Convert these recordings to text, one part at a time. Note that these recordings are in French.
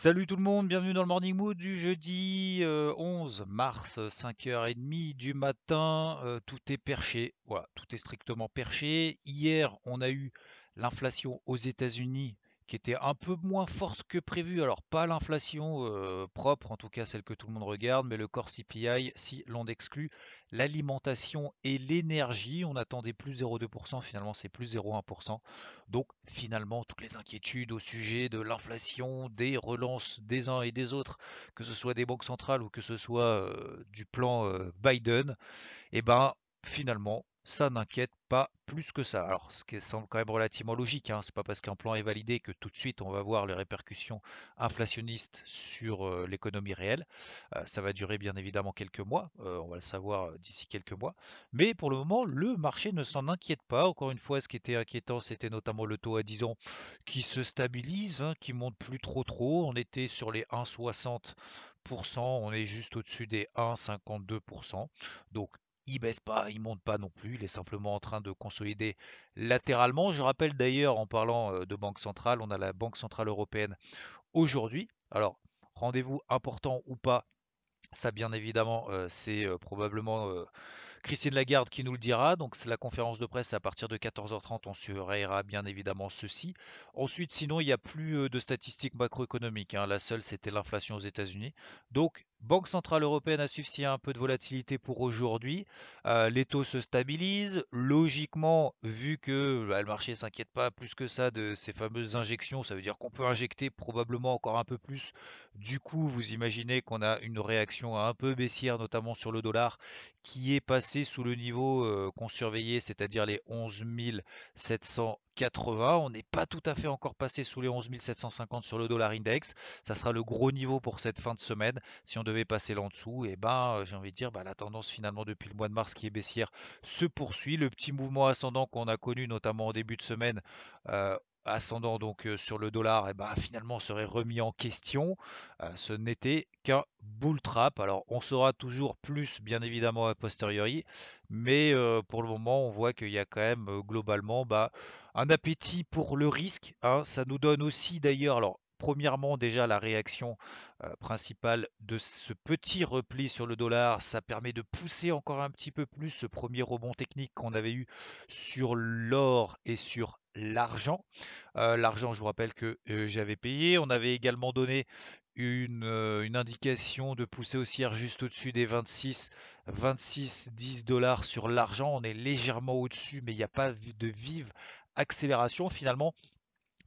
Salut tout le monde, bienvenue dans le Morning Mood du jeudi 11 mars, 5h30 du matin. Euh, tout est perché, voilà, tout est strictement perché. Hier, on a eu l'inflation aux États-Unis qui était un peu moins forte que prévu. Alors pas l'inflation euh, propre, en tout cas celle que tout le monde regarde, mais le corps CPI, si l'on exclut l'alimentation et l'énergie, on attendait plus 0,2%, finalement c'est plus 0,1%. Donc finalement toutes les inquiétudes au sujet de l'inflation, des relances des uns et des autres, que ce soit des banques centrales ou que ce soit euh, du plan euh, Biden, et eh ben finalement ça n'inquiète pas plus que ça. Alors, ce qui semble quand même relativement logique, hein, c'est pas parce qu'un plan est validé que tout de suite on va voir les répercussions inflationnistes sur euh, l'économie réelle. Euh, ça va durer bien évidemment quelques mois, euh, on va le savoir d'ici quelques mois. Mais pour le moment, le marché ne s'en inquiète pas. Encore une fois, ce qui était inquiétant, c'était notamment le taux à 10 ans qui se stabilise, hein, qui monte plus trop trop. On était sur les 1,60%, on est juste au-dessus des 1,52%. Donc il baisse pas, il monte pas non plus, il est simplement en train de consolider latéralement. Je rappelle d'ailleurs en parlant euh, de banque centrale, on a la Banque centrale européenne aujourd'hui. Alors, rendez-vous important ou pas, ça bien évidemment, euh, c'est euh, probablement Christine Lagarde qui nous le dira. Donc c'est la conférence de presse à partir de 14h30. On surveillera bien évidemment ceci. Ensuite, sinon, il n'y a plus de statistiques macroéconomiques. Hein. La seule, c'était l'inflation aux États-Unis. Donc Banque centrale européenne a suivi un peu de volatilité pour aujourd'hui. Euh, les taux se stabilisent. Logiquement, vu que bah, le marché ne s'inquiète pas plus que ça de ces fameuses injections, ça veut dire qu'on peut injecter probablement encore un peu plus. Du coup, vous imaginez qu'on a une réaction un peu baissière, notamment sur le dollar, qui est passé sous le niveau euh, qu'on surveillait, c'est-à-dire les 11 780. On n'est pas tout à fait encore passé sous les 11 750 sur le dollar index. Ça sera le gros niveau pour cette fin de semaine. Si on devait passer là en dessous, et ben, euh, j'ai envie de dire, bah, la tendance finalement depuis le mois de mars qui est baissière se poursuit. Le petit mouvement ascendant qu'on a connu notamment au début de semaine, euh, ascendant donc euh, sur le dollar, et ben, finalement serait remis en question. ce n'était qu'un bull trap. Alors on saura toujours plus bien évidemment a posteriori, mais pour le moment on voit qu'il y a quand même globalement bah, un appétit pour le risque. Hein. Ça nous donne aussi d'ailleurs, alors premièrement déjà la réaction principale de ce petit repli sur le dollar, ça permet de pousser encore un petit peu plus ce premier rebond technique qu'on avait eu sur l'or et sur l'argent. L'argent, je vous rappelle que j'avais payé. On avait également donné une, indication de pousser haussière juste au-dessus des 26, 26, 10 dollars sur l'argent. On est légèrement au-dessus, mais il n'y a pas de vive accélération. Finalement,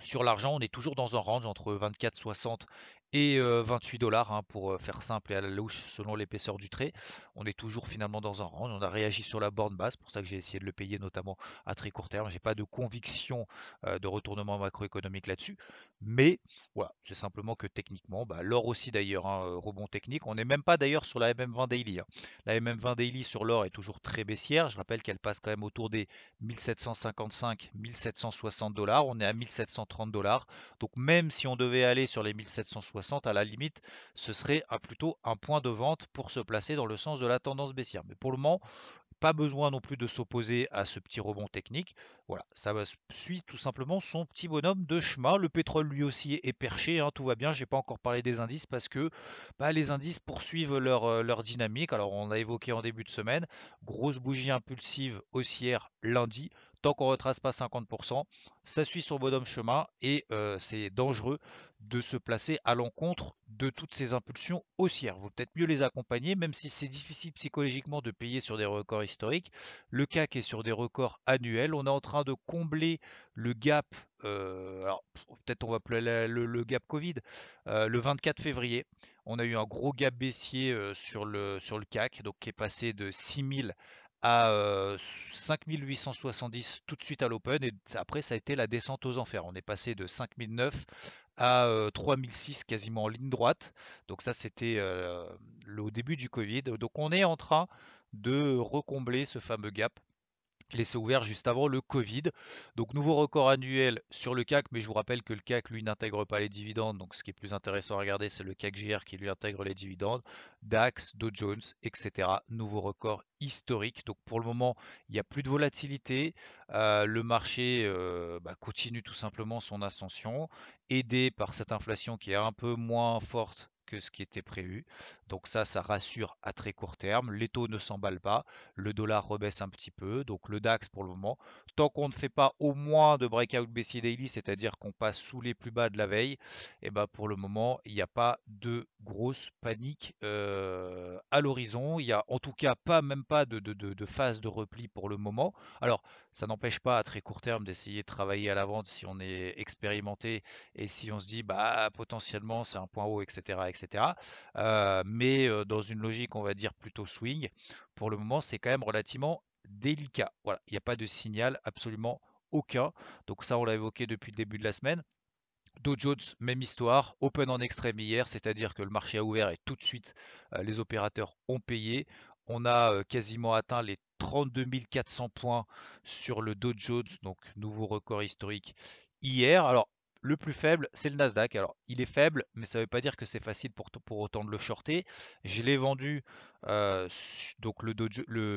sur l'argent, on est toujours dans un range entre 24,60 et 28 dollars hein, pour faire simple et à la louche selon l'épaisseur du trait. On est toujours finalement dans un range. On a réagi sur la borne basse, pour ça que j'ai essayé de le payer notamment à très court terme. J'ai pas de conviction de retournement macroéconomique là-dessus, mais voilà, c'est simplement que techniquement, bah, l'or aussi d'ailleurs, hein, rebond technique. On n'est même pas d'ailleurs sur la MM20 daily. Hein. La MM20 daily sur l'or est toujours très baissière. Je rappelle qu'elle passe quand même autour des 1755-1760 dollars. On est à 1730 dollars. Donc même si on devait aller sur les 1760 à la limite, ce serait plutôt un point de vente pour se placer dans le sens de la tendance baissière. Mais pour le moment, pas besoin non plus de s'opposer à ce petit rebond technique. Voilà, ça suit tout simplement son petit bonhomme de chemin. Le pétrole lui aussi est perché, hein, tout va bien. J'ai pas encore parlé des indices parce que bah, les indices poursuivent leur, euh, leur dynamique. Alors on a évoqué en début de semaine, grosse bougie impulsive haussière lundi. Tant qu'on ne retrace pas 50%, ça suit son bonhomme chemin et euh, c'est dangereux de se placer à l'encontre de toutes ces impulsions haussières. Vaut peut-être mieux les accompagner, même si c'est difficile psychologiquement de payer sur des records historiques. Le CAC est sur des records annuels. On est en train de combler le gap, euh, alors peut-être on va appeler le, gap Covid, euh, le 24 février. On a eu un gros gap baissier sur, le, sur le CAC, donc qui est passé de 6000 à 5870 tout de suite à l'open et après ça a été la descente aux enfers. On est passé de 5009 à 3006 quasiment en ligne droite. Donc ça c'était le début du Covid. Donc on est en train de recombler ce fameux gap laissé ouvert juste avant le Covid. Donc nouveau record annuel sur le CAC, mais je vous rappelle que le CAC lui n'intègre pas les dividendes. Donc ce qui est plus intéressant à regarder, c'est le CAC JR qui lui intègre les dividendes. DAX, Dow Jones, etc. Nouveau record historique. Donc pour le moment, il n'y a plus de volatilité. Euh, le marché euh, bah, continue tout simplement son ascension, aidé par cette inflation qui est un peu moins forte ce qui était prévu. Donc ça, ça rassure à très court terme. Les taux ne s'emballent pas, le dollar rebaisse un petit peu. Donc le DAX pour le moment, tant qu'on ne fait pas au moins de breakout baissier daily, c'est-à-dire qu'on passe sous les plus bas de la veille, et eh ben pour le moment, il n'y a pas de grosse panique euh, à l'horizon. Il n'y a en tout cas pas même pas de, de, phase de repli pour le moment. Alors ça n'empêche pas à très court terme d'essayer de travailler à la vente si on est expérimenté et si on se dit bah potentiellement c'est un point haut, etc. etc. Euh, mais dans une logique on va dire plutôt swing, pour le moment c'est quand même relativement délicat. Voilà, il n'y a pas de signal absolument aucun. Donc ça on l'a évoqué depuis le début de la semaine. Dow Jones, même histoire, open en extrême hier, c'est-à-dire que le marché a ouvert et tout de suite euh, les opérateurs ont payé. On a quasiment atteint les 32 400 points sur le Dow Jones, donc nouveau record historique hier. Alors, le plus faible, c'est le Nasdaq. Alors, il est faible, mais ça ne veut pas dire que c'est facile pour, pour, autant de le shorter. Je l'ai vendu, donc le,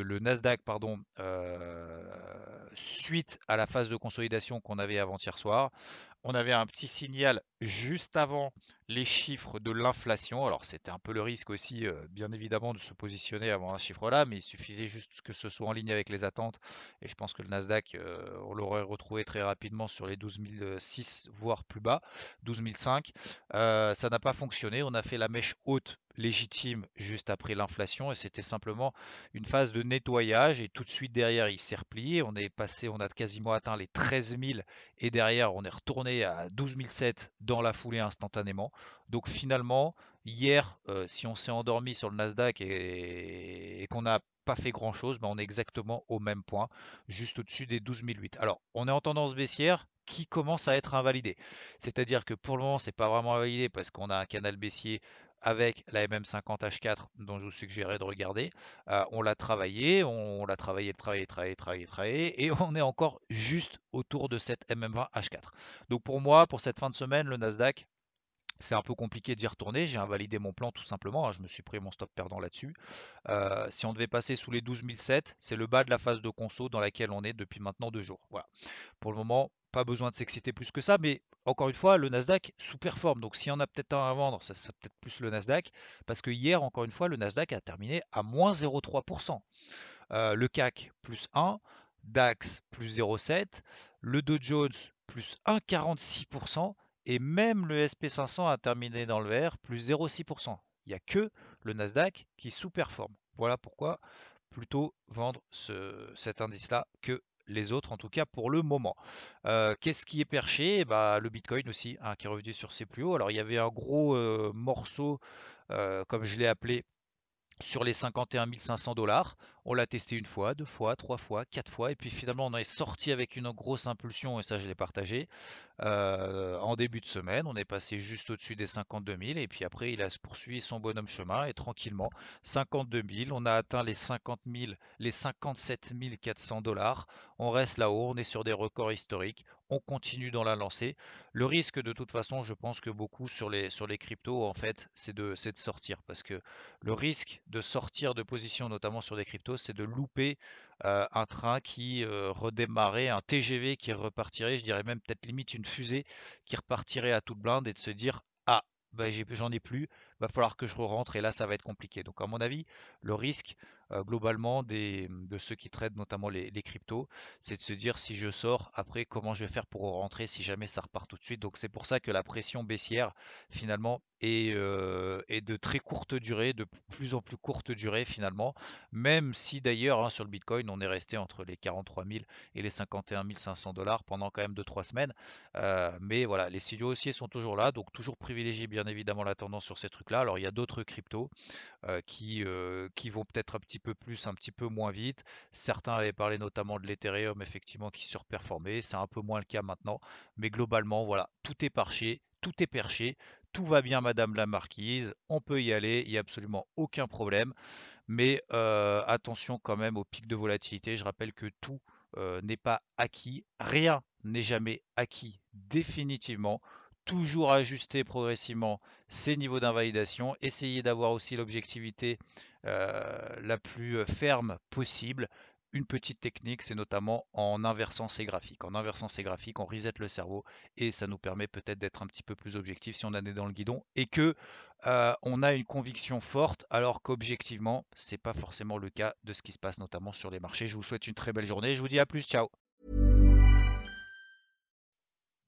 le, Nasdaq, pardon, suite à la phase de consolidation qu'on avait avant-hier soir on avait un petit signal juste avant les chiffres de l'inflation. Alors c'était un peu le risque aussi, euh, bien évidemment, de se positionner avant un chiffre-là, mais il suffisait juste que ce soit en ligne avec les attentes. Et je pense que le Nasdaq, euh, on l'aurait retrouvé très rapidement sur les 12 006, voire plus bas, 12 005. Euh, ça n'a pas fonctionné. On a fait la mèche haute légitime juste après l'inflation et c'était simplement une phase de nettoyage et tout de suite derrière il s'est replié, on est passé, on a quasiment atteint les 13 000 et derrière on est retourné à 12 007 dans la foulée instantanément. Donc finalement hier euh, si on s'est endormi sur le Nasdaq et, qu'on n'a pas fait grand chose, ben on est exactement au même point, juste au-dessus des 12 008. Alors on est en tendance baissière, qui commence à être invalidé. C'est-à-dire que pour le moment, c'est pas vraiment invalidé parce qu'on a un canal baissier avec la MM50H4 dont je vous suggérais de regarder. Euh, on l'a travaillé, on, l'a travaillé, travaillé, travaillé, travaillé, travaillé, et on est encore juste autour de cette MM20H4. Donc pour moi, pour cette fin de semaine, le Nasdaq, c'est un peu compliqué d'y retourner. J'ai invalidé mon plan tout simplement. Hein. Je me suis pris mon stop perdant là-dessus. Euh, si on devait passer sous les 12007, c'est le bas de la phase de conso dans laquelle on est depuis maintenant deux jours. Voilà. Pour le moment, pas besoin de s'exciter plus que ça, mais encore une fois, le Nasdaq sous-performe. Donc s'il y en a peut-être un à vendre, ça serait peut-être plus le Nasdaq, parce que hier, encore une fois, le Nasdaq a terminé à moins 0,3%. Euh, le CAC plus 1, DAX plus 0,7, le Dow Jones plus 1,46%, et même le SP500 a terminé dans le vert, plus 0,6%. Il n'y a que le Nasdaq qui sous-performe. Voilà pourquoi plutôt vendre cet indice-là que les autres, en tout cas pour le moment. Qu'est-ce qui est perché? Bah, Le Bitcoin aussi, hein, qui est revenu sur ses plus hauts. Alors il y avait un gros morceau, comme je l'ai appelé, sur les 51 500 dollars. On l'a testé une fois, deux fois, trois fois, quatre fois, et puis finalement on est sorti avec une grosse impulsion, et ça je l'ai partagé, euh, en début de semaine. On est passé juste au-dessus des 52 000, et puis après il a poursuivi son bonhomme chemin, et tranquillement, 52 000, on a atteint les 50 000, les 57 400 dollars. On reste là-haut, on est sur des records historiques, on continue dans la lancée. Le risque de toute façon, je pense que beaucoup sur les, sur les cryptos, en fait, c'est de, de sortir, parce que le risque de sortir de position, notamment sur des cryptos, c'est de louper euh, un train qui euh, redémarrait, un TGV qui repartirait, je dirais même peut-être limite une fusée qui repartirait à toute blinde et de se dire ah ben j'en ai plus, va falloir que je rentre et là ça va être compliqué. Donc à mon avis, le risque euh, globalement des, de ceux qui traitent notamment les, cryptos, c'est de se dire si je sors après comment je vais faire pour rentrer si jamais ça repart tout de suite. Donc c'est pour ça que la pression baissière finalement est, euh, de très courte durée, de plus en plus courte durée finalement, même si d'ailleurs hein, sur le Bitcoin on est resté entre les 43 000 et les 51 500 dollars pendant quand même 2-3 semaines. Euh, mais voilà, les signaux haussiers sont toujours là, donc toujours privilégier bien évidemment la tendance sur ces trucs-là. Alors il y a d'autres cryptos qui, vont peut-être un petit peu plus, un petit peu moins vite. Certains avaient parlé notamment de l'Ethereum, effectivement, qui surperformait. C'est un peu moins le cas maintenant. Mais globalement, voilà, tout est parché, tout est perché, tout va bien, Madame la Marquise. On peut y aller, il n'y a absolument aucun problème. Mais attention quand même au pic de volatilité. Je rappelle que tout n'est pas acquis. Rien n'est jamais acquis définitivement toujours ajuster progressivement ces niveaux d'invalidation, essayer d'avoir aussi l'objectivité euh, la plus euh, ferme possible. Une petite technique, c'est notamment en inversant ces graphiques. En inversant ces graphiques, on reset le cerveau et ça nous permet peut-être d'être un petit peu plus objectif si on en est dans le guidon et que euh, on a une conviction forte alors qu'objectivement, c'est pas forcément le cas de ce qui se passe notamment sur les marchés. Je vous souhaite une très belle journée. Je vous dis à plus. Ciao.